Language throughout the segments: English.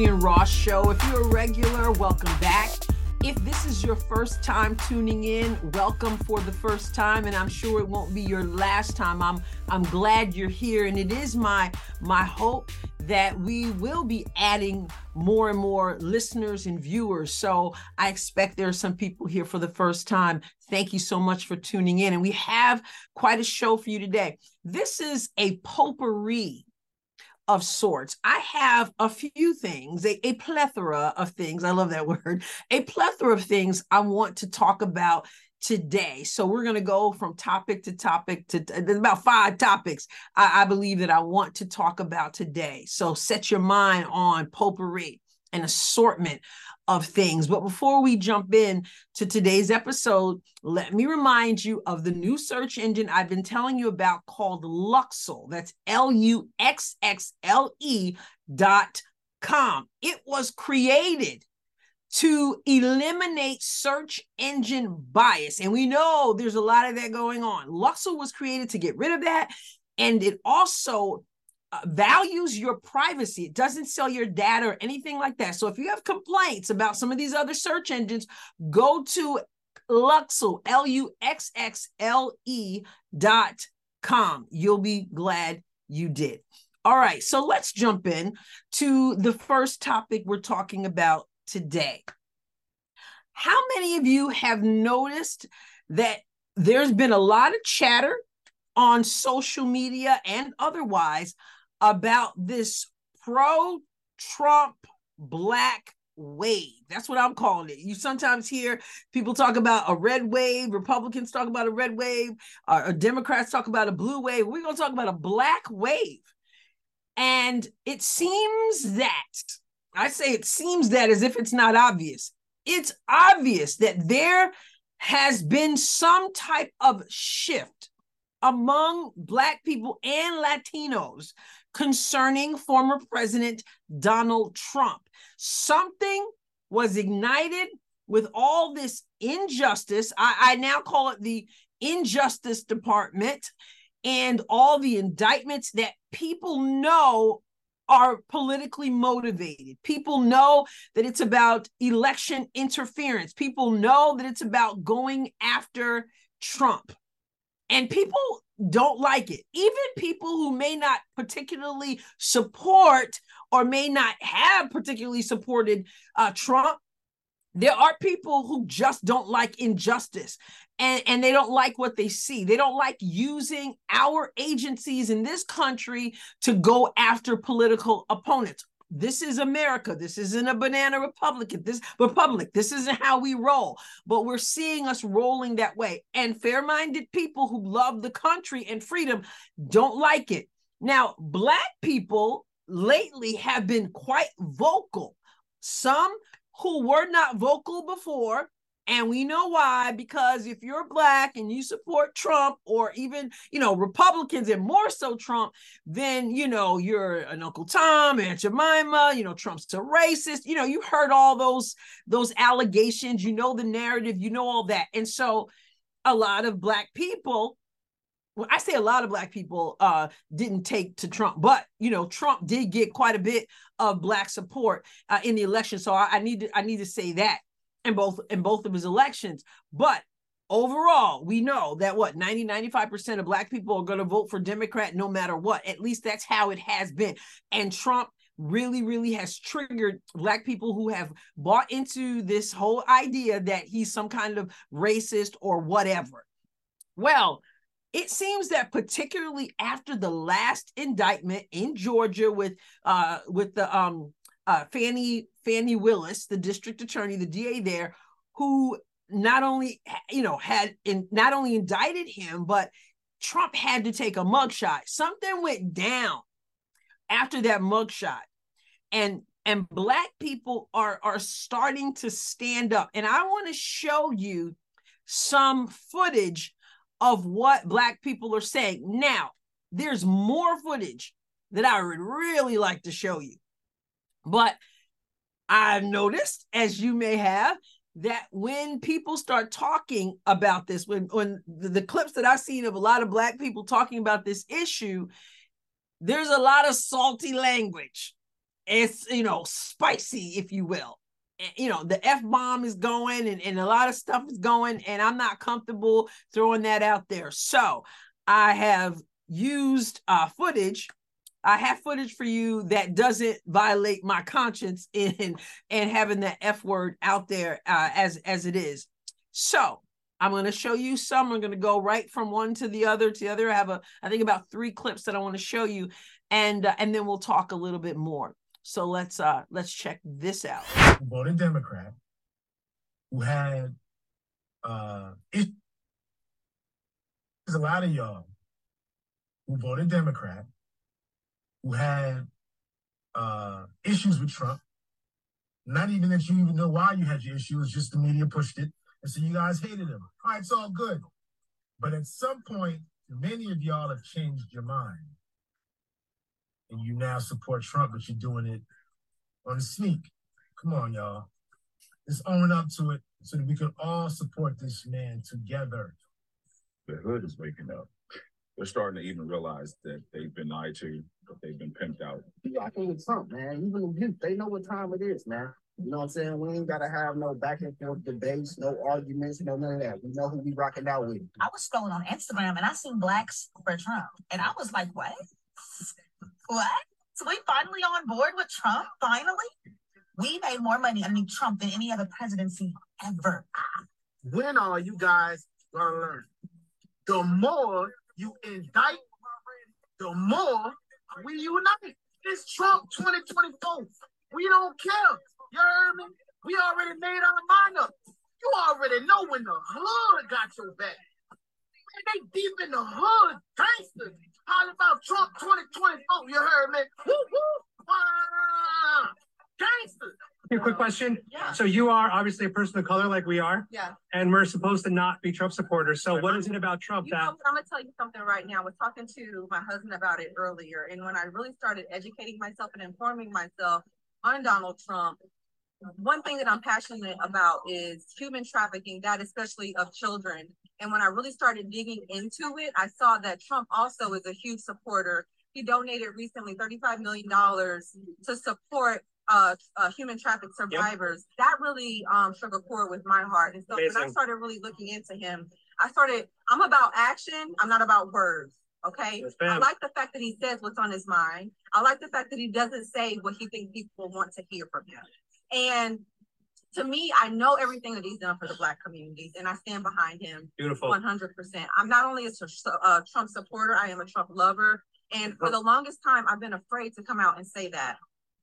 Adrienne Ross Show. If you're a regular, welcome back. If this is your first time tuning in, welcome for the first time, and I'm sure it won't be your last time. I'm I'm glad you're here, and it is my my hope that we will be adding more and more listeners and viewers. So I expect there are some people here for the first time. Thank you so much for tuning in, and we have quite a show for you today. This is a potpourri of sorts. I have a few things, a, a, plethora of things. I love that word. A plethora of things I want to talk about today. So we're going to go from topic to topic to about five topics I, I believe that I want to talk about today. So set your mind on potpourri, an assortment of things. But before we jump in to today's episode, let me remind you of the new search engine I've been telling you about called Luxxle. That's L U X X L E dot com. It was created to eliminate search engine bias. And we know there's a lot of that going on. Luxxle was created to get rid of that. And it also uh, values your privacy. It doesn't sell your data or anything like that. So if you have complaints about some of these other search engines, go to Luxxle, L U X X L E dot com. You'll be glad you did. All right, so let's jump in to the first topic we're talking about today. How many of you have noticed that there's been a lot of chatter on social media and otherwise about this pro Trump black wave. That's what I'm calling it. You sometimes hear people talk about a red wave, Republicans talk about a red wave, or, or Democrats talk about a blue wave. We're going to talk about a black wave. And it seems that, I say it seems that as if it's not obvious. It's obvious that there has been some type of shift among Black people and Latinos concerning former President Donald Trump. Something was ignited with all this injustice. I, I now call it the Injustice Department and all the indictments that people know are politically motivated. People know that it's about election interference. People know that it's about going after Trump. And people don't like it. Even people who may not particularly support or may not have particularly supported uh, Trump, there are people who just don't like injustice and, and they don't like what they see. They don't like using our agencies in this country to go after political opponents this is America. This isn't a banana republic. This republic. This isn't how we roll. But we're seeing us rolling that way. And fair-minded people who love the country and freedom don't like it. Now, black people lately have been quite vocal. Some who were not vocal before and we know why, because if you're black and you support Trump or even, you know, Republicans and more so Trump, then, you know, you're an Uncle Tom, Aunt Jemima, you know, Trump's a racist. You know, you heard all those, those allegations, you know, the narrative, you know, all that. And so a lot of black people well, I say a lot of black people uh, didn't take to Trump, but you know, Trump did get quite a bit of black support uh, in the election. So I, I need to I need to say that in both in both of his elections. But overall, we know that what 90 95% of black people are going to vote for Democrat no matter what. At least that's how it has been. And Trump really really has triggered black people who have bought into this whole idea that he's some kind of racist or whatever. Well, it seems that particularly after the last indictment in Georgia with uh with the um uh, Fani Fani Willis, the district attorney, the DA there, who not only you know had in, not only indicted him, but Trump had to take a mugshot. Something went down after that mugshot, and and black people are are starting to stand up. And I want to show you some footage of what black people are saying. Now, there's more footage that I would really like to show you. But I've noticed, as you may have, that when people start talking about this, when when the, the, clips that I've seen of a lot of black people talking about this issue, there's a lot of salty language. it's you know spicy, if you will. You know, the F bomb is going and, and a lot of stuff is going, and I'm not comfortable throwing that out there. So I have used uh, footage I have footage for you that doesn't violate my conscience in and having that F word out there uh, as as it is. So I'm going to show you some. I'm going to go right from one to the other to the other. I have a I think about three clips that I want to show you, and uh, and then we'll talk a little bit more. So let's uh let's check this out. Voted Democrat? Who had uh? It, there's a lot of y'all who voted Democrat who had uh, issues with Trump. Not even that you even know why you had your issues, just the media pushed it. And so you guys hated him. All right, it's all good. But at some point, many of y'all have changed your mind. And you now support Trump, but you're doing it on the sneak. Come on, y'all. Let's own up to it so that we can all support this man together. The hood is waking up. They're starting to even realize that they've been lied to, they've been pimped out. You rocking with Trump, man. Even the youth, they know what time it is, man. You know what I'm saying? We ain't gotta have no back and forth debates, no arguments, no none of that. We know who we rocking out with. I was scrolling on Instagram and I seen blacks for Trump, and I was like, what? What? So we finally on board with Trump? Finally? We made more money under Trump than any other presidency ever. When are you guys gonna learn? The more you indict, the more we unite. It's Trump 2024. We don't care. You heard me? We already made our mind up. You already know when the hood got your back. Man, They deep in the hood, gangsters. How about Trump 2024? You heard me? Woo woo! Wow. Gangsters. A quick um, question. Yeah. So you are obviously a person of color like we are, Yeah. and we're supposed to not be Trump supporters. So what is it about Trump You that what? I'm gonna tell you something right now. I was talking to my husband about it earlier, and when I really started educating myself and informing myself on Donald Trump, one thing that I'm passionate about is human trafficking, that especially of children. And when I really started digging into it, I saw that Trump also is a huge supporter. He donated recently $35 million to support uh, uh, human traffic survivors. That really um, struck a chord with my heart. And so when I started really looking into him, I started, I'm about action, I'm not about words. Okay. Yes, I like the fact that he says what's on his mind. I like the fact that he doesn't say what he thinks people want to hear from him. And to me, I know everything that he's done for the black communities, and I stand behind him beautiful? one hundred percent. I'm not only a, a Trump supporter, I am a Trump lover. And for the longest time, I've been afraid to come out and say that.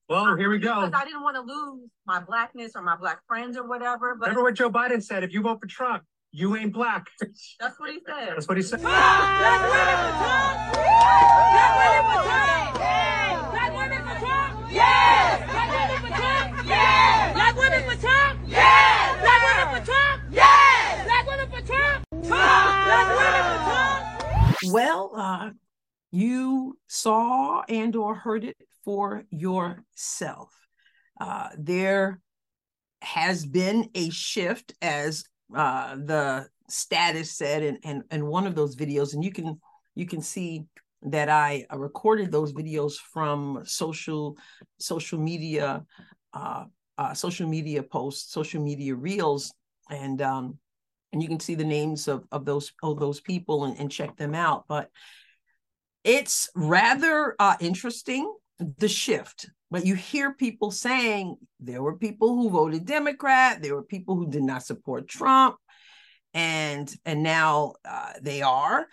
Well, here we go. Because I didn't want to lose my blackness or my black friends or whatever. But Remember what Joe Biden said? If you vote for Trump, you ain't black. that's what he said. That's what he said. Well, uh, you saw and or heard it for yourself. Uh, there has been a shift, as uh, the status said, in, in, in one of those videos, and you can you can see that I uh, recorded those videos from social social media, uh, uh, social media posts, social media reels, and um, and you can see the names of of those of those people and, and check them out. But it's rather uh, interesting the shift. But you hear people saying there were people who voted Democrat, there were people who did not support Trump, and and now uh, they are.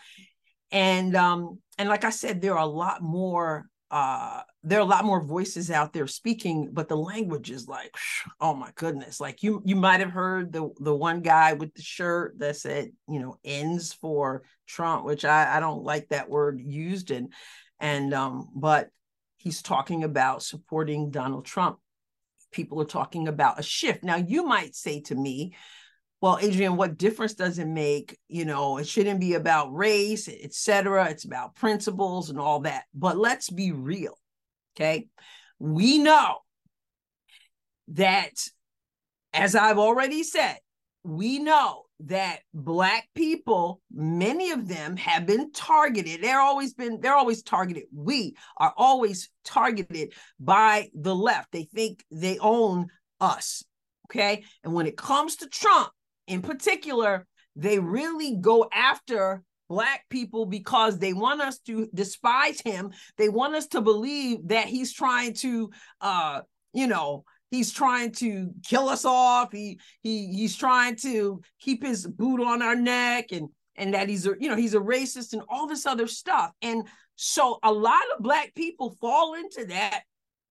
And um, and like I said, there are a lot more. Uh, there are a lot more voices out there speaking, but the language is like, oh my goodness! Like you, you might have heard the the one guy with the shirt that said, you know, ends for Trump, which I I don't like that word used in, and um, but he's talking about supporting Donald Trump. People are talking about a shift. Now you might say to me, well, Adrienne, what difference does it make? You know, it shouldn't be about race, et cetera. It's about principles and all that. But let's be real. Okay. We know that, as I've already said, we know that black people many of them have been targeted. They're always been they're always targeted. We are always targeted by the left. They think they own us okay? And when it comes to trump in particular they really go after black people because they want us to despise him. They want us to believe that he's trying to uh you know he's trying to kill us off. He he he's trying to keep his boot on our neck and and that he's a you know he's a racist and all this other stuff. And so a lot of black people fall into that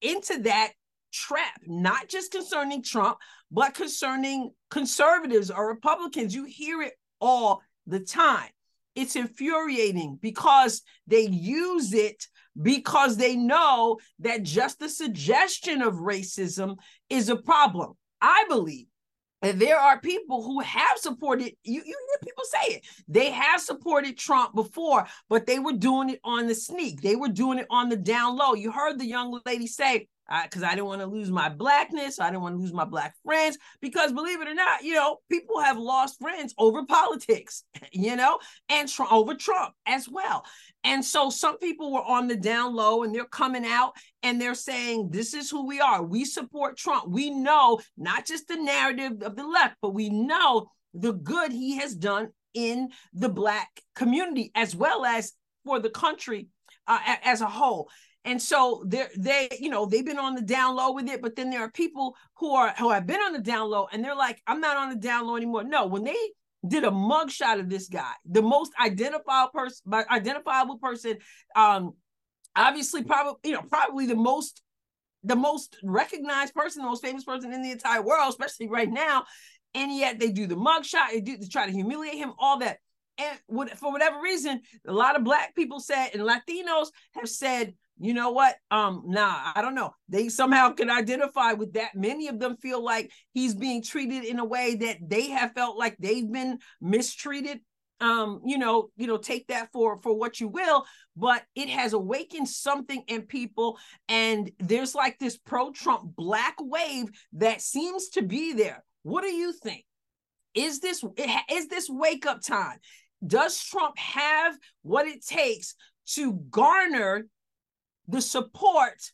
into that trap, not just concerning Trump, but concerning conservatives or Republicans. You hear it all the time. It's infuriating because they use it because they know that just the suggestion of racism is a problem. I believe and there are people who have supported you, you hear people say it they have supported trump before but they were doing it on the sneak they were doing it on the down low you heard the young lady say because I, I, didn't want to lose my blackness. I didn't want to lose my black friends because believe it or not, you know, people have lost friends over politics, you know, and tr- over Trump as well. And so some people were on the down low and they're coming out and they're saying, this is who we are. We support Trump. We know not just the narrative of the left, but we know the good he has done in the black community as well as for the country uh, as a whole and so they're they you know they've been on the down low with it but then there are people who are who have been on the down low and they're like i'm not on the down low anymore no when they did a mugshot of this guy the most identifiable person identifiable person um obviously probably you know probably the most the most recognized person the most famous person in the entire world especially right now and yet they do the mugshot they do to try to humiliate him all that. And for whatever reason a lot of black people said and latinos have said you know what? Um, nah, I don't know. They somehow can identify with that. Many of them feel like he's being treated in a way that they have felt like they've been mistreated. Um, you know, you know, take that for for what you will, but it has awakened something in people, and there's like this pro-Trump black wave that seems to be there. What do you think? Is this is this wake up time? Does Trump have what it takes to garner the support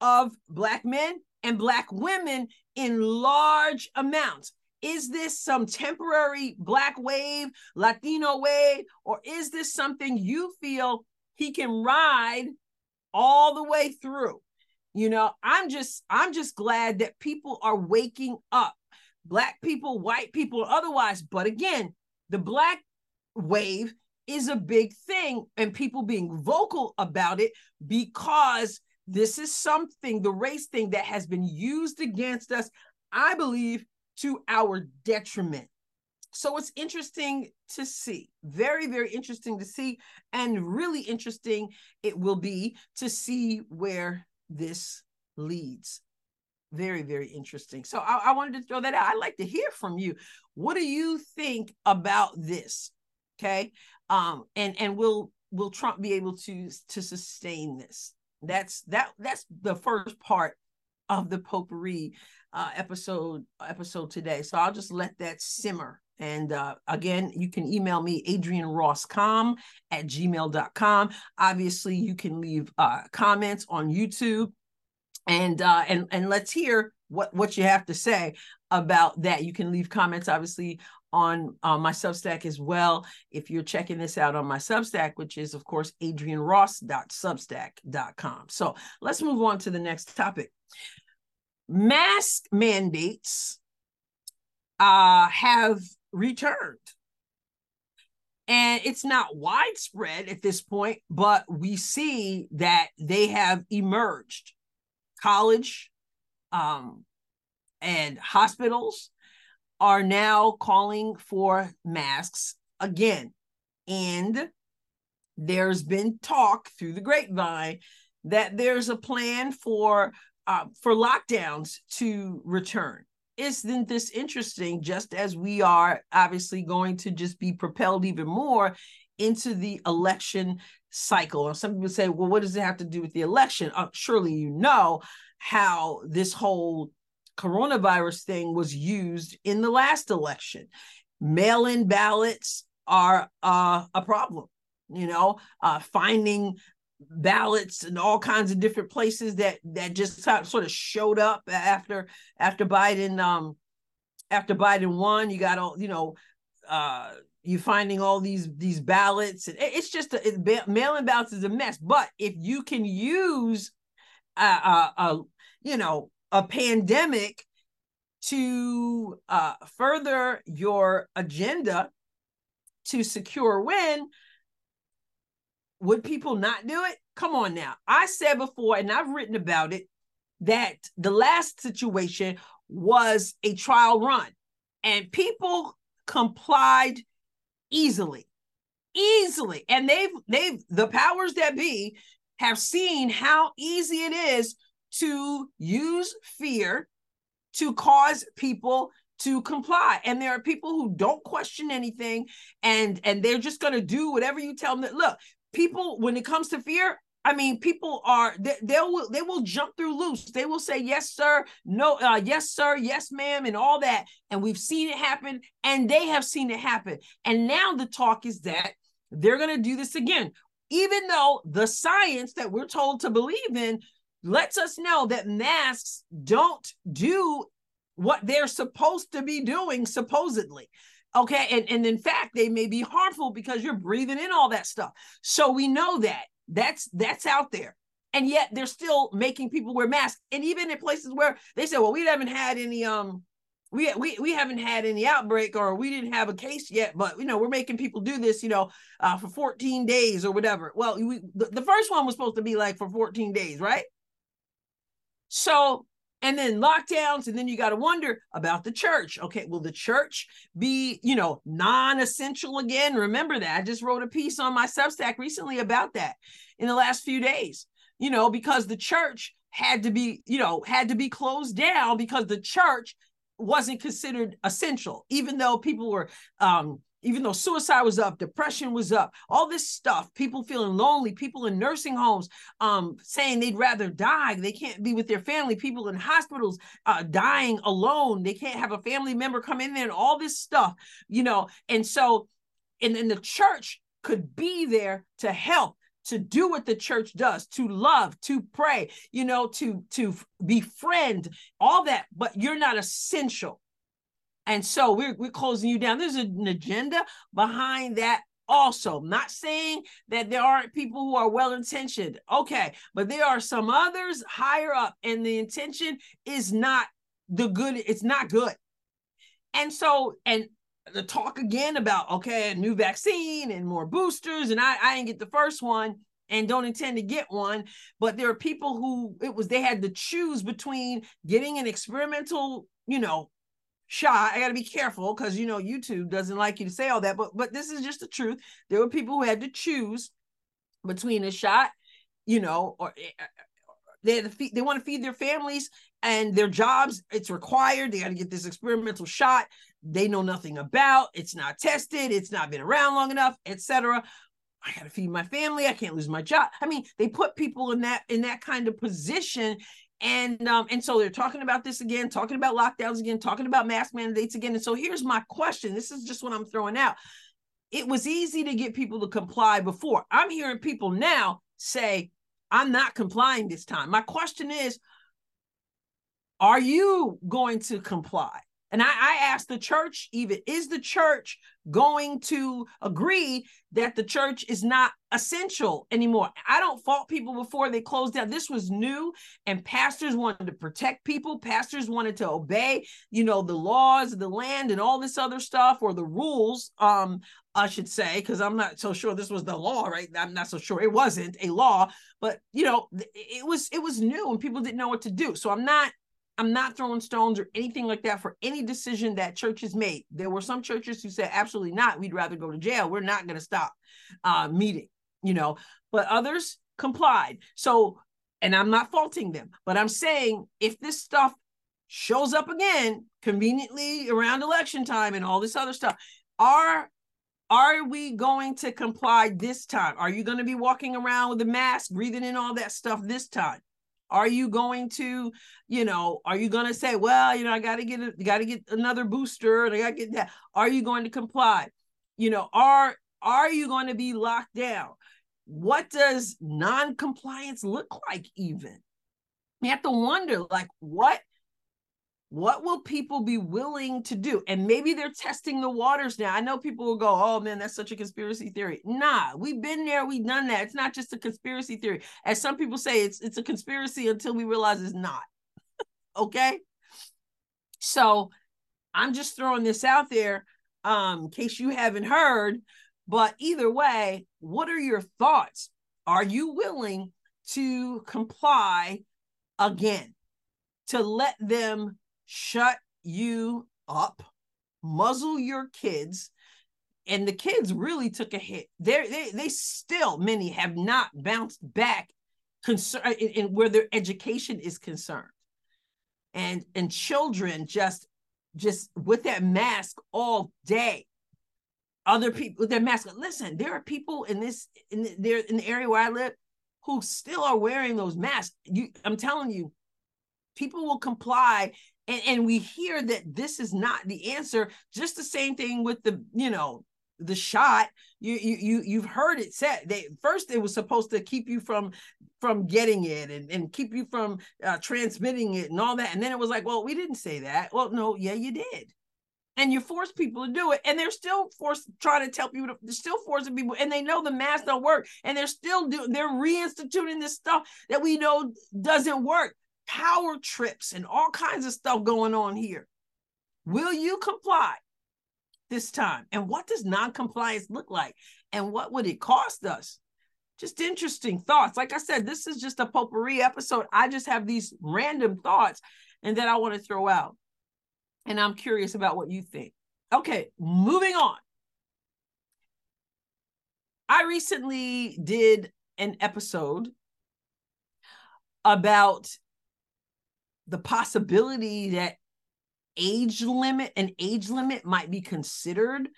of Black men and Black women in large amounts. Is this some temporary Black wave, Latino wave, or is this something you feel he can ride all the way through? You know, I'm just I'm just glad that people are waking up. Black people, white people, otherwise. But again, the Black wave is a big thing and people being vocal about it because this is something, the race thing that has been used against us, I believe, to our detriment. So it's interesting to see, very, very interesting to see, and really interesting it will be to see where this leads. Very, very interesting. So I, I wanted to throw that out. I'd like to hear from you. What do you think about this? Okay um, and and will will Trump be able to to sustain this? That's that that's the first part of the potpourri uh, episode episode today. So I'll just let that simmer. And uh, again, you can email me, adriennerosscom at gmail.com. Obviously, you can leave uh, comments on YouTube and uh, and and let's hear what what you have to say about that. You can leave comments, obviously, on uh, my Substack as well. If you're checking this out on my Substack, which is, of course, adrienneross.substack.com. So let's move on to the next topic. Mask mandates uh, have returned. And it's not widespread at this point, but we see that they have emerged. College um, and hospitals are now calling for masks again. And there's been talk through the grapevine that there's a plan for uh, for lockdowns to return. Isn't this interesting? Just as we are obviously going to just be propelled even more into the election cycle. And some people say, well, what does it have to do with the election? Uh, surely you know how this whole coronavirus thing was used in the last election. mail-in ballots are uh, a problem. You know, uh, finding ballots in all kinds of different places that that just sort of showed up after after Biden um after Biden won. You got all you know uh you finding all these these ballots and it's just a, it, mail-in ballots is a mess but if you can use a, a, a you know a pandemic to uh, further your agenda to secure win would people not do it? Come on now. I said before and i've written about it that the last situation was a trial run and people complied easily easily. And they've they've the powers that be have seen how easy it is to use fear to cause people to comply and there are people who don't question anything and and they're just going to do whatever you tell them that look people when it comes to fear I mean, people are they, they will they will jump through loops. They will say yes, sir, no, uh, yes, sir, yes, ma'am, and all that. And we've seen it happen, and they have seen it happen. And now the talk is that they're going to do this again, even though the science that we're told to believe in lets us know that masks don't do what they're supposed to be doing, supposedly. Okay. And, and in fact, they may be harmful because you're breathing in all that stuff. So we know that. That's that's out there. And yet they're still making people wear masks. And even in places where they say, well, we haven't had any um we we we haven't had any outbreak or we didn't have a case yet, but you know, we're making people do this, you know, uh, for 14 days or whatever. Well, we the, the first one was supposed to be like for 14 days, right? So and then lockdowns and then you got to wonder about the church. Okay will the church be you know non-essential again? Remember that. I just wrote a piece on my substack recently about that in the last few days you know because the church had to be you know had to be closed down because the church wasn't considered essential even though people were um even though suicide was up, depression was up, all this stuff, people feeling lonely, people in nursing homes um, saying they'd rather die. They can't be with their family, people in hospitals uh, dying alone. They can't have a family member come in there and all this stuff, you know. And so, and then the church could be there to help to do what the church does to love to pray you know to to befriend all that but you're not essential and so we're, we're closing you down. There's an agenda behind that also. Not saying that there aren't people who are well intentioned. Okay. But there are some others higher up, and the intention is not the good, it's not good. And so, and the talk again about okay, a new vaccine and more boosters, and I, I didn't get the first one and don't intend to get one. But there are people who it was they had to choose between getting an experimental, you know, shot. I got to be careful because you know YouTube doesn't like you to say all that, but but this is just the truth. There were people who had to choose between a shot, you know, or eh, eh, they had to feed, they want to feed their families and their jobs. It's required. They got to get this experimental shot. They know nothing about. It's not tested. It's not been around long enough, etc. I got to feed my family. I can't lose my job. I mean, they put people in that in that kind of position and um, and so they're talking about this again, talking about lockdowns again, talking about mask mandates again. And so here's my question. This is just what I'm throwing out. It was easy to get people to comply before. I'm hearing people now say, I'm not complying this time. My question is, are you going to comply? And I, I asked the church, even, is the church going to agree that the church is not essential anymore? I don't fault people before they closed down. This was new, and pastors wanted to protect people. Pastors wanted to obey, you know, the laws of the land and all this other stuff, or the rules, um, I should say, because I'm not so sure this was the law, right? I'm not so sure it wasn't a law, but you know, it was it was new and people didn't know what to do. So I'm not I'm not throwing stones or anything like that for any decision that churches made. There were some churches who said, absolutely not. We'd rather go to jail. We're not going to stop uh, meeting, you know, but others complied. So, and I'm not faulting them, but I'm saying if this stuff shows up again conveniently around election time and all this other stuff, are are we going to comply this time? Are you going to be walking around with a mask, breathing in all that stuff this time? Are you going to, you know, are you going to say, well, you know, I got to get got to get another booster and I got to get that. Are you going to comply? You know, are are you going to be locked down? What does non-compliance look like even? You have to wonder like what what will people be willing to do? And maybe they're testing the waters now. I know people will go, oh man, that's such a conspiracy theory. Nah, we've been there, we've done that. It's not just a conspiracy theory. As some people say, it's it's a conspiracy until we realize it's not. okay. So I'm just throwing this out there um, in case you haven't heard. But either way, what are your thoughts? Are you willing to comply again? To let them shut you up, muzzle your kids. And the kids really took a hit. They're, they they still many have not bounced back concern in, in where their education is concerned. And and children just just with that mask all day. Other people with their mask. Listen, there are people in this in the, there in the area where I live who still are wearing those masks. You, I'm telling you, people will comply and, and we hear that this is not the answer just the same thing with the you know the shot. You you, you you've heard it said they first it was supposed to keep you from from getting it and, and keep you from uh, transmitting it and all that. And then it was like well we didn't say that. Well no yeah you did. And you force people to do it and they're still forced trying to tell people to, they're still forcing people and they know the masks don't work and they're still doing they're reinstituting this stuff that we know doesn't work power trips and all kinds of stuff going on here. Will you comply this time? And what does non-compliance look like? And what would it cost us? Just interesting thoughts. Like I said, this is just a potpourri episode. I just have these random thoughts and that I want to throw out. And I'm curious about what you think. Okay, moving on. I recently did an episode about the possibility that age limit an age limit might be considered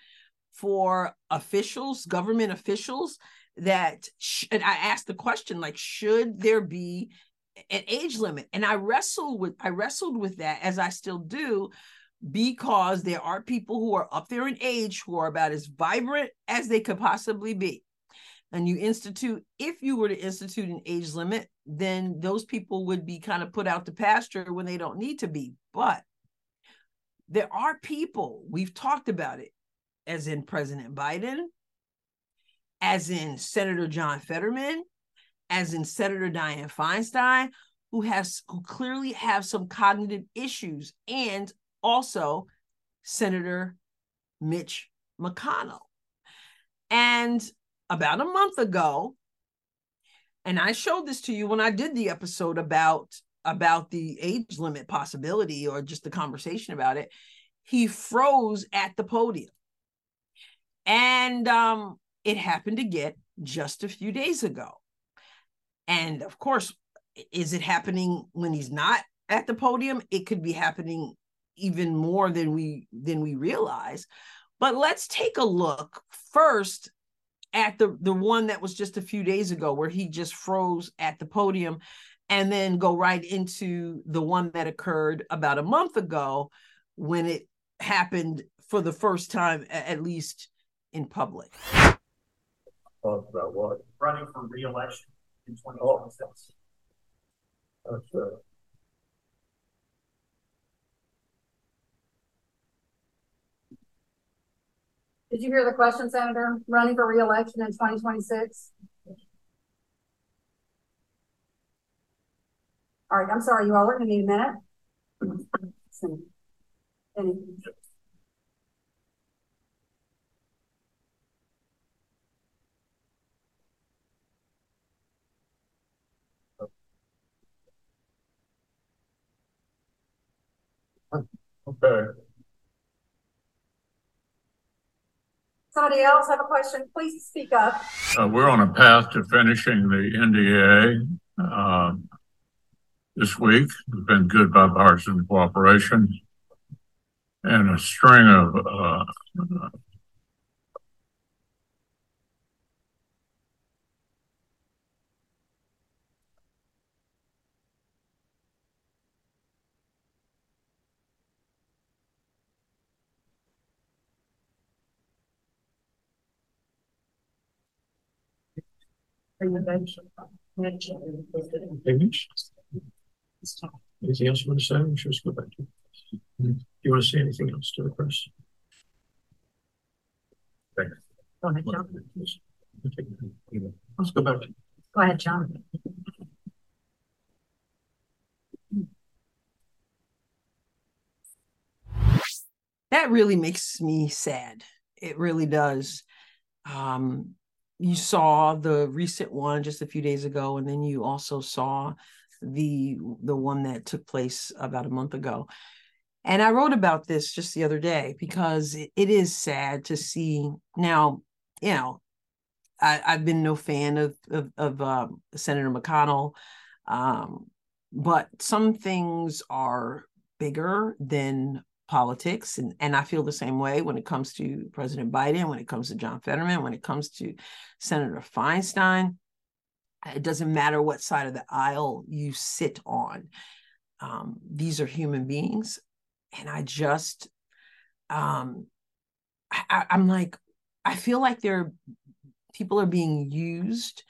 for officials government officials that sh- and i asked the question like should there be an age limit? And i wrestled with i wrestled with that as i still do because there are people who are up there in age who are about as vibrant as they could possibly be and you institute if you were to institute an age limit then those people would be kind of put out to pasture when they don't need to be. But there are people we've talked about it as in president biden as in senator john fetterman as in senator dianne feinstein who has who clearly have some cognitive issues and also senator mitch mcconnell. And about a month ago and i showed this to you when i did the episode about about the age limit possibility or just the conversation about it. He froze at the podium. And um it happened to get just a few days ago. And of course is it happening when he's not at the podium? It could be happening even more than we than we realize. But let's take a look first at the the one that was just a few days ago where he just froze at the podium and then go right into the one that occurred about a month ago when it happened for the first time at least in public Talk about what? Running for reelection in twenty twenty-six. That's, uh, Did you hear the question, Senator? Running for reelection in twenty twenty-six? All right, I'm sorry, you all, we're gonna need a minute. Any- okay, Somebody else have a question? Please speak up. uh, we're on a path to finishing the NDAA, um, this week. It's been good bipartisan cooperation. And a string of, uh, Anything else you want to say? I'm sure let's go back to. Do you want to say anything else to the press? Thanks. Go ahead, John. Let's go back. Go ahead, John. that really makes me sad. It really does. Um, you saw the recent one just a few days ago, and then you also saw the the one that took place about a month ago. And I wrote about this just the other day because it, it is sad to see now, you know, I, have been no fan of of, of uh, Senator McConnell, um, but some things are bigger than politics and, and i feel the same way when it comes to president biden when it comes to john fetterman when it comes to senator feinstein. It doesn't matter what side of the aisle you sit on. Um, these are human beings and i just um, I, i'm like i feel like they're people are being used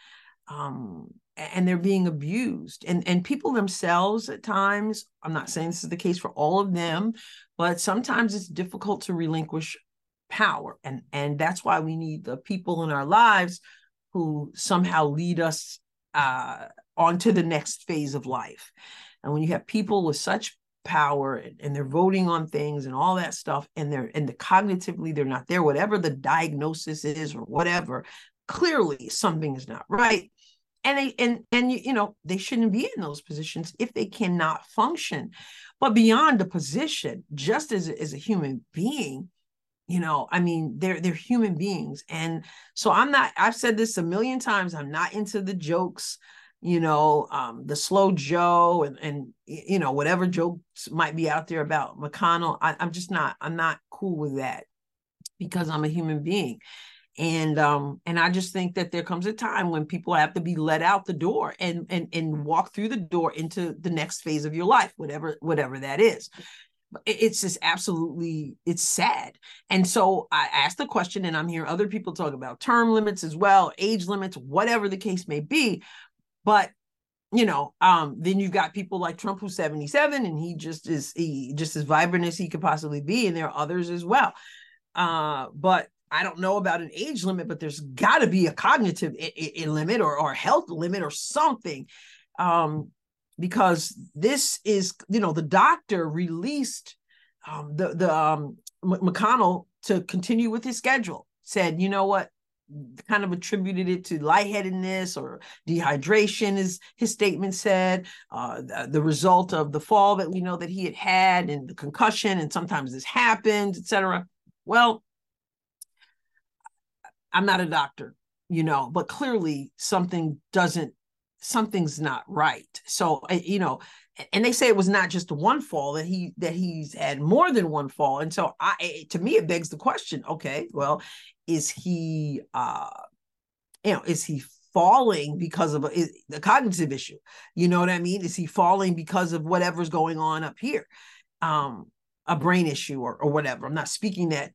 um, and they're being abused. And and people themselves at times i'm not saying this is the case for all of them but sometimes it's difficult to relinquish power. And and that's why we need the people in our lives who somehow lead us uh onto the next phase of life. And when you have people with such power and, and they're voting on things and all that stuff and they're and the cognitively they're not there whatever the diagnosis is or whatever clearly something is not right and they and and you, know they shouldn't be in those positions if they cannot function. But beyond the position just as, as a human being you know i mean they're they're human beings. And so i'm not i've said this a million times i'm not into the jokes you know um the slow joe and and you know whatever jokes might be out there about mcconnell I, i'm just not i'm not cool with that because i'm a human being and um and i just think that there comes a time when people have to be let out the door and and and walk through the door into the next phase of your life whatever whatever that is. It's just absolutely it's sad. And so i asked the question and i'm hearing other people talk about term limits as well age limits whatever the case may be. But you know um then you've got people like trump who's 77 and he just is he just as vibrant as he could possibly be and there are others as well. Uh but I don't know about an age limit, but there's got to be a cognitive I- I limit or, or health limit or something. Um, because this is, you know, the doctor released um, the, the um, McConnell to continue with his schedule, said, you know what, kind of attributed it to lightheadedness or dehydration, as his statement said, uh, the, the, result of the fall that we know that he had had and the concussion, and sometimes this happens, etc. Well, I'm not a doctor, you know, but clearly something doesn't, something's not right. So, you know, and they say it was not just one fall that he that he's had more than one fall. And so i to me it begs the question okay well is he uh you know is he falling because of a, the cognitive issue? You know what i mean? Is he falling because of whatever's going on up here? Um a brain issue or, or whatever. I'm not speaking that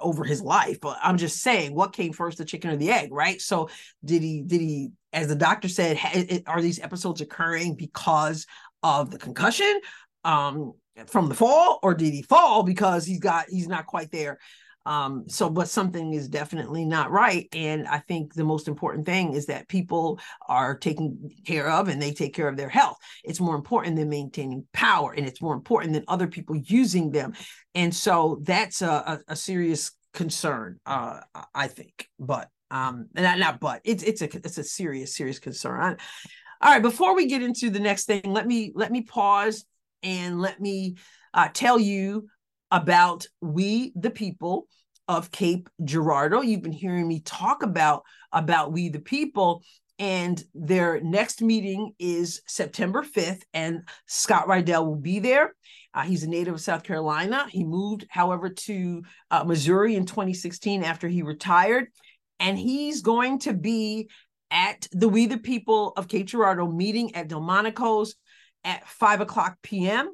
over his life. But I'm just saying, what came first, the chicken or the egg, right? So did he? Did he? As the doctor said, are these episodes occurring because of the concussion um, from the fall, or did he fall because he's got he's not quite there? Um, so, but something is definitely not right. And I think the most important thing is that people are taken care of and they take care of their health. It's more important than maintaining power and it's more important than other people using them. And so that's a, a, a serious concern, uh, I think. But um, not, not but it's it's a it's a serious serious concern. All right, before we get into the next thing, let me let me pause and let me uh, tell you about we the people of Cape Girardeau. You've been hearing me talk about about we the people and their next meeting is September 5th and Scott Rydell will be there. Uh, he's a native of South Carolina. He moved, however, to uh, Missouri in 2016 after he retired. And he's going to be at the We the People of Cape Girardeau meeting at Delmonico's at 5 o'clock p.m.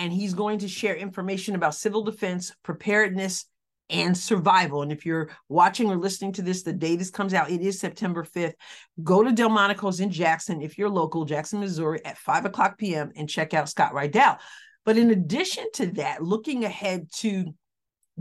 And he's going to share information about civil defense, preparedness, and survival. And if you're watching or listening to this, the day this comes out, it is September 5th. Go to Delmonico's in Jackson, if you're local, Jackson, Missouri, at 5 o'clock p.m. and check out Scott Rydell. But in addition to that, looking ahead to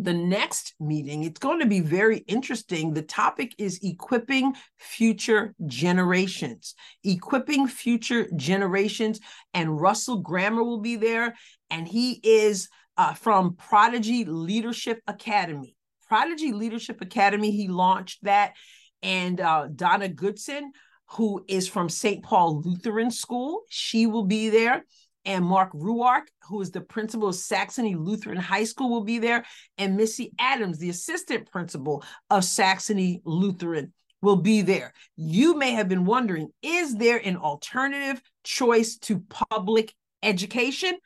the next meeting, it's going to be very interesting. The topic is equipping future generations, equipping future generations. And Russell Grammer will be there, and he is uh, from Prodigy Leadership Academy. Prodigy Leadership Academy, he launched that. And uh, Donna Goodson, who is from St. Paul Lutheran School, she will be there and Mark Ruark, who is the principal of Saxony Lutheran High School, will be there, and Missy Adams, the assistant principal of Saxony Lutheran, will be there. You may have been wondering is there an alternative choice to public education?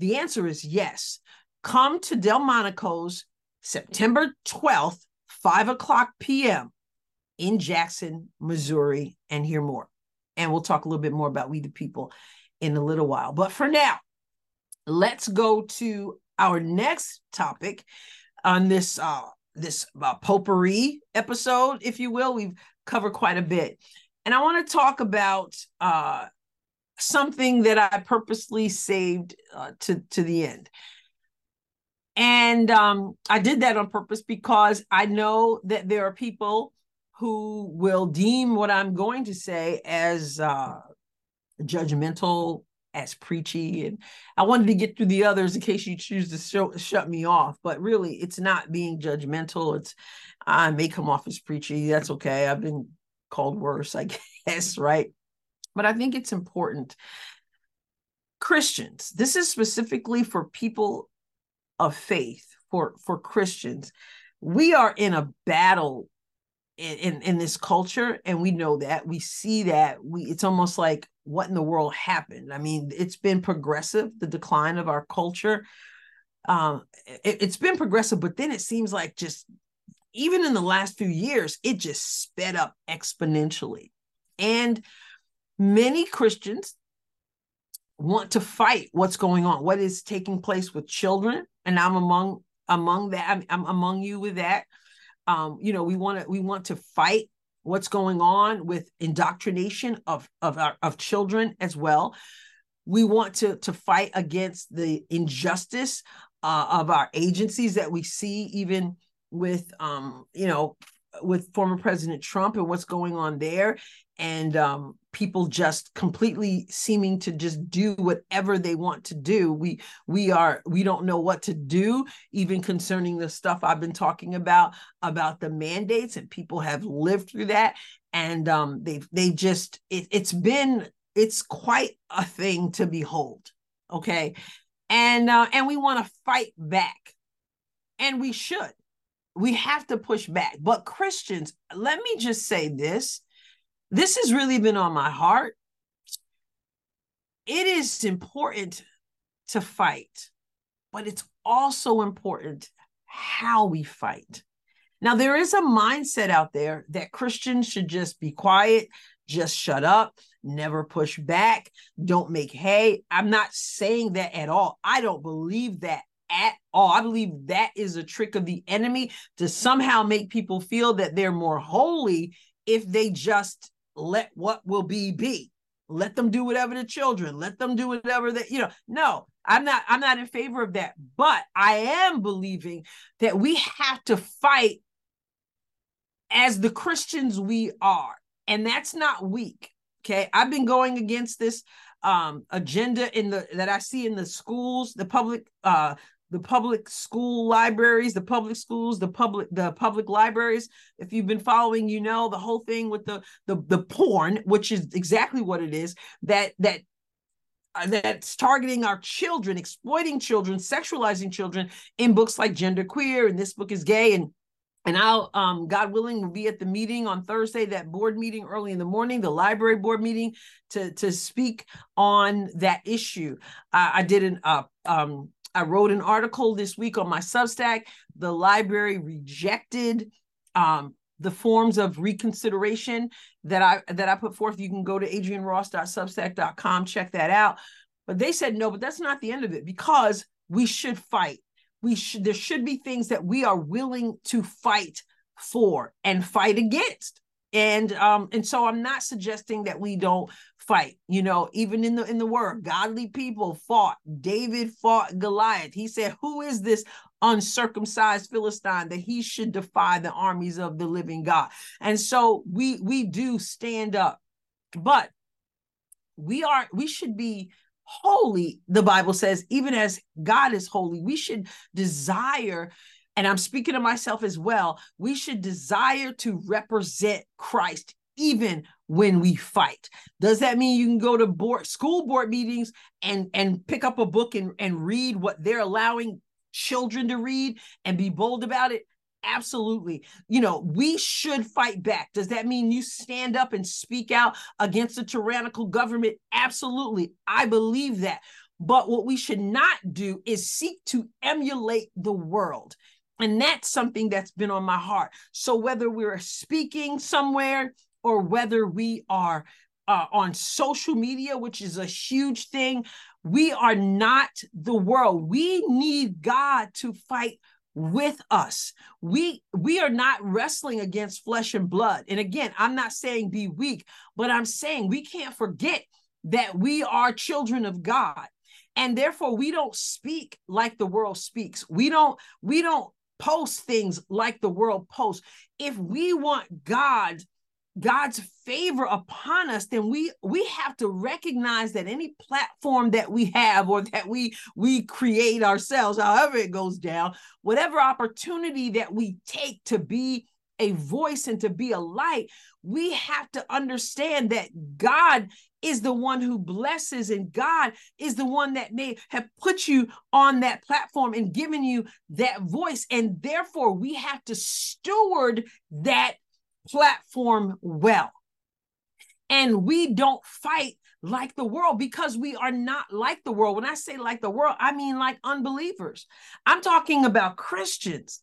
The answer is yes. Come to Delmonico's September 12th, 5 o'clock p.m. in Jackson, Missouri, and hear more. And we'll talk a little bit more about We the People in a little while. But for now, let's go to our next topic on this uh this uh, potpourri episode, if you will. We've covered quite a bit, and I want to talk about uh something that I purposely saved uh, to to the end. And um, I did that on purpose because I know that there are people who will deem what I'm going to say as uh, judgmental as preachy and i wanted to get through the others in case you choose to show, shut me off but really it's not being judgmental. It's i may come off as preachy that's okay i've been called worse i guess right? But i think it's important. Christians this is specifically for people of faith for for christians. We are in a battle in, in, this culture and we know that we see that we it's almost like what in the world happened? I mean, it's been progressive, the decline of our culture. Um, it, it's been progressive, but then it seems like just even in the last few years, it just sped up exponentially. And many Christians want to fight what's going on, what is taking place with children. And I'm among among that, I'm, I'm among you with that. Um, you know, we want to we want to fight what's going on with indoctrination of of our of children as well. We want to to fight against the injustice uh, of our agencies that we see even with um you know with former president trump and what's going on there. And um, people just completely seeming to just do whatever they want to do. We we are we don't know what to do even concerning the stuff i've been talking about about the mandates and people have lived through that. And um they've they just it, it's been it's quite a thing to behold okay? And uh and we want to fight back. And we should. We have to push back. But christians let me just say this this has really been on my heart. It is important to fight, but it's also important how we fight. Now, there is a mindset out there that Christians should just be quiet, just shut up, never push back, don't make hay. I'm not saying that at all. I don't believe that at all. I believe that is a trick of the enemy to somehow make people feel that they're more holy if they just let what will be be. Let them do whatever the children let them do whatever that you know no i'm not i'm not in favor of that. But i am believing that we have to fight as the christians we are and that's not weak okay? I've been going against this um agenda in the that i see in the schools the public uh the public school libraries, the public schools, the public the public libraries. If you've been following, you know the whole thing with the the the porn, which is exactly what it is. That that uh, that's targeting our children, exploiting children, sexualizing children in books like Gender Queer, and this book is gay, and and I'll, um, God willing, will be at the meeting on Thursday, that board meeting early in the morning, the library board meeting, to to speak on that issue. I, I did an uh, um, I wrote an article this week on my Substack. The library rejected um, the forms of reconsideration that I that I put forth. You can go to adrienneross.substack.com, check that out. But they said no, but that's not the end of it because we should fight. we should there should be things that we are willing to fight for and fight against and um and so i'm not suggesting that we don't fight you know even in the in the word godly people fought david fought goliath. He said who is this uncircumcised philistine that he should defy the armies of the living god? And so we we do stand up but we are we should be holy the bible says even as god is holy we should desire and I'm speaking to myself as well, we should desire to represent Christ even when we fight. Does that mean you can go to board school board meetings and and pick up a book and, and read what they're allowing children to read and be bold about it? Absolutely. You know, we should fight back. Does that mean you stand up and speak out against a tyrannical government? Absolutely. I believe that. But what we should not do is seek to emulate the world. And that's something that's been on my heart. So whether we're speaking somewhere or whether we are uh, on social media, which is a huge thing, we are not the world. We need God to fight with us. We we are not wrestling against flesh and blood. And again, I'm not saying be weak, but I'm saying we can't forget that we are children of God. And therefore we don't speak like the world speaks. We don't we don't post things like the world posts. If we want God, God's favor upon us, then we we have to recognize that any platform that we have or that we we create ourselves, however it goes down, whatever opportunity that we take to be a voice and to be a light, we have to understand that God is the one who blesses, and God is the one that may have put you on that platform and given you that voice. And therefore, we have to steward that platform well. And we don't fight like the world because we are not like the world. When I say like the world, I mean like unbelievers. I'm talking about Christians.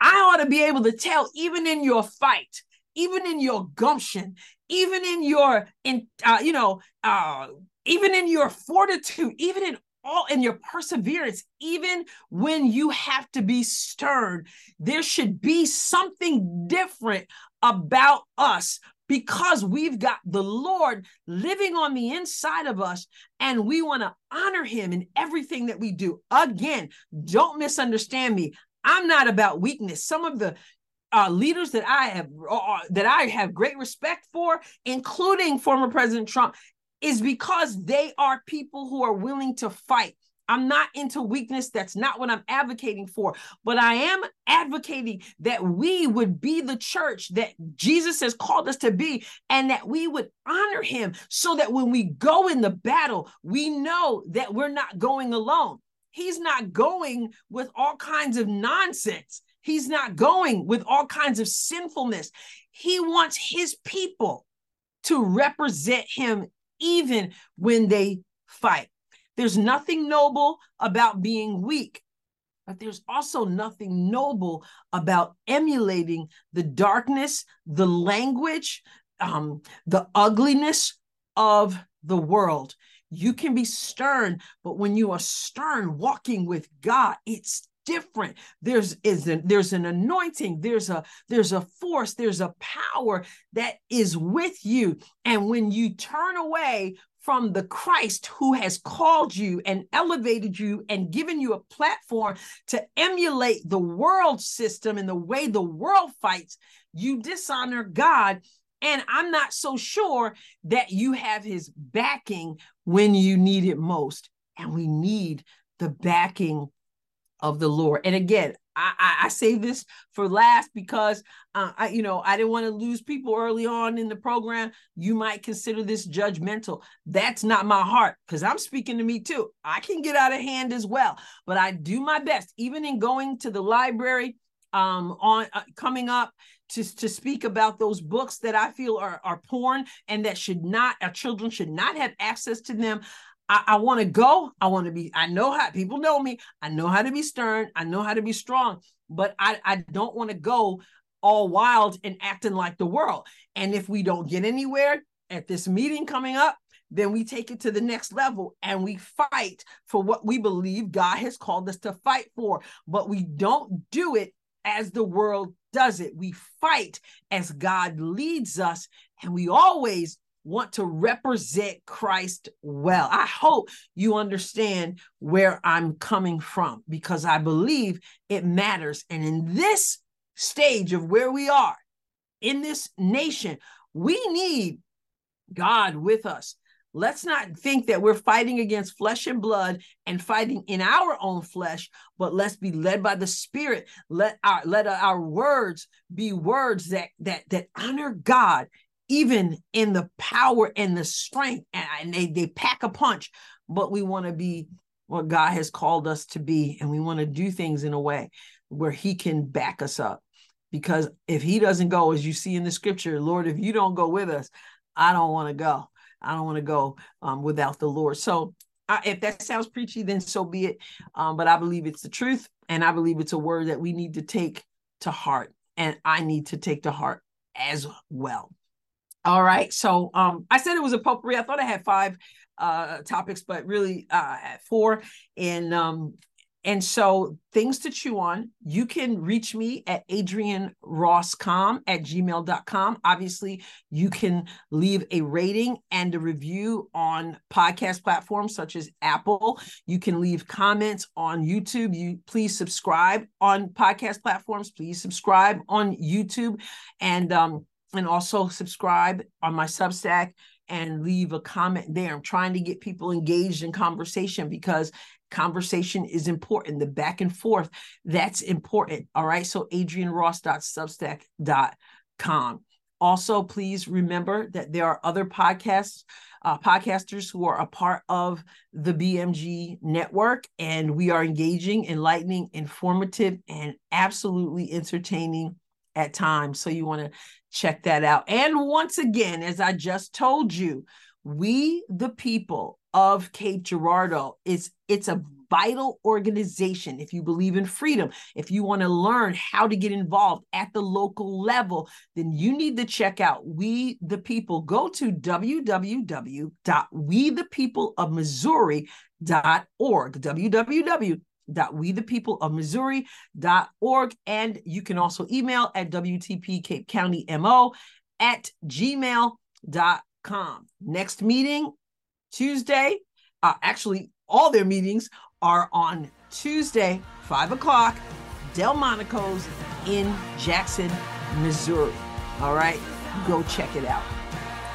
I ought to be able to tell, even in your fight, even in your gumption, even in your in uh, you know uh, even in your fortitude, even in all in your perseverance, even when you have to be stern, there should be something different about us because we've got the Lord living on the inside of us and we want to honor him in everything that we do. Again, don't misunderstand me. I'm not about weakness. Some of the uh, leaders that I have uh, that I have great respect for, including former President Trump, is because they are people who are willing to fight. I'm not into weakness. That's not what I'm advocating for. But I am advocating that we would be the church that Jesus has called us to be and that we would honor him so that when we go in the battle, we know that we're not going alone. He's not going with all kinds of nonsense. He's not going with all kinds of sinfulness. He wants his people to represent him even when they fight. There's nothing noble about being weak, but there's also nothing noble about emulating the darkness, the language, um, the ugliness of the world. You can be stern, but when you are stern walking with God, it's different there's is a, there's an anointing there's a there's a force there's a power that is with you and when you turn away from the Christ who has called you and elevated you and given you a platform to emulate the world system and the way the world fights, you dishonor God. And I'm not so sure that you have his backing when you need it most. And we need the backing of the Lord. And again, I, I, this for last because uh, I, you know, I didn't want to lose people early on in the program. You might consider this judgmental. That's not my heart because I'm speaking to me too. I can get out of hand as well, but I do my best, even in going to the library um, on uh, coming up to, to speak about those books that I feel are, are porn and that should not, our children should not have access to them. I, I want to go. I want to be, I know how people know me. I know how to be stern. I know how to be strong, but I, I don't want to go all wild and acting like the world. And if we don't get anywhere at this meeting coming up, then we take it to the next level and we fight for what we believe God has called us to fight for. But we don't do it as the world does it. We fight as God leads us, and we always want to represent Christ well. I hope you understand where I'm coming from because I believe it matters. And in this stage of where we are in this nation, we need God with us. Let's not think that we're fighting against flesh and blood and fighting in our own flesh, but let's be led by the Spirit. Let our let our words be words that that that honor God even in the power and the strength, and, they, they pack a punch, but we want to be what God has called us to be, and we want to do things in a way where He can back us up. Because if He doesn't go, as you see in the scripture, Lord, if you don't go with us, I don't want to go. I don't want to go um, without the Lord. So I, if that sounds preachy, then so be it. Um, but I believe it's the truth, and I believe it's a word that we need to take to heart, and I need to take to heart as well. All right. So um, I said it was a potpourri. I thought I had five uh, topics, but really uh, four. And um, and so things to chew on. You can reach me at adriennerosscom at gmail.com. Obviously, you can leave a rating and a review on podcast platforms such as Apple. You can leave comments on YouTube. You please subscribe on podcast platforms. Please subscribe on YouTube. And um, and also subscribe on my Substack and leave a comment there. I'm trying to get people engaged in conversation because conversation is important. The back and forth, that's important. All right. So adrienneross.substack.com. Also, please remember that there are other podcasts, uh, podcasters who are a part of the BMG network, and we are engaging, enlightening, informative, and absolutely entertaining at times. So you want to check that out. And once again, as I just told you, we the people of Cape Girardeau is it's a vital organization if you believe in freedom if you want to learn how to get involved at the local level then you need to check out we the people go to www.wethepeopleofmissouri.org www www.wethepeopleofmissouri.org. And you can also email at WTP Cape County MO at gmail.com. Next meeting, Tuesday. Uh, actually, all their meetings are on Tuesday, 5 o'clock, Delmonico's in Jackson, Missouri. All right, go check it out.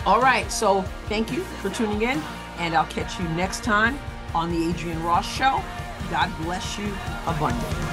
All right, so thank you for tuning in, and I'll catch you next time on the Adrienne Ross Show. God bless you abundantly.